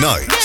night.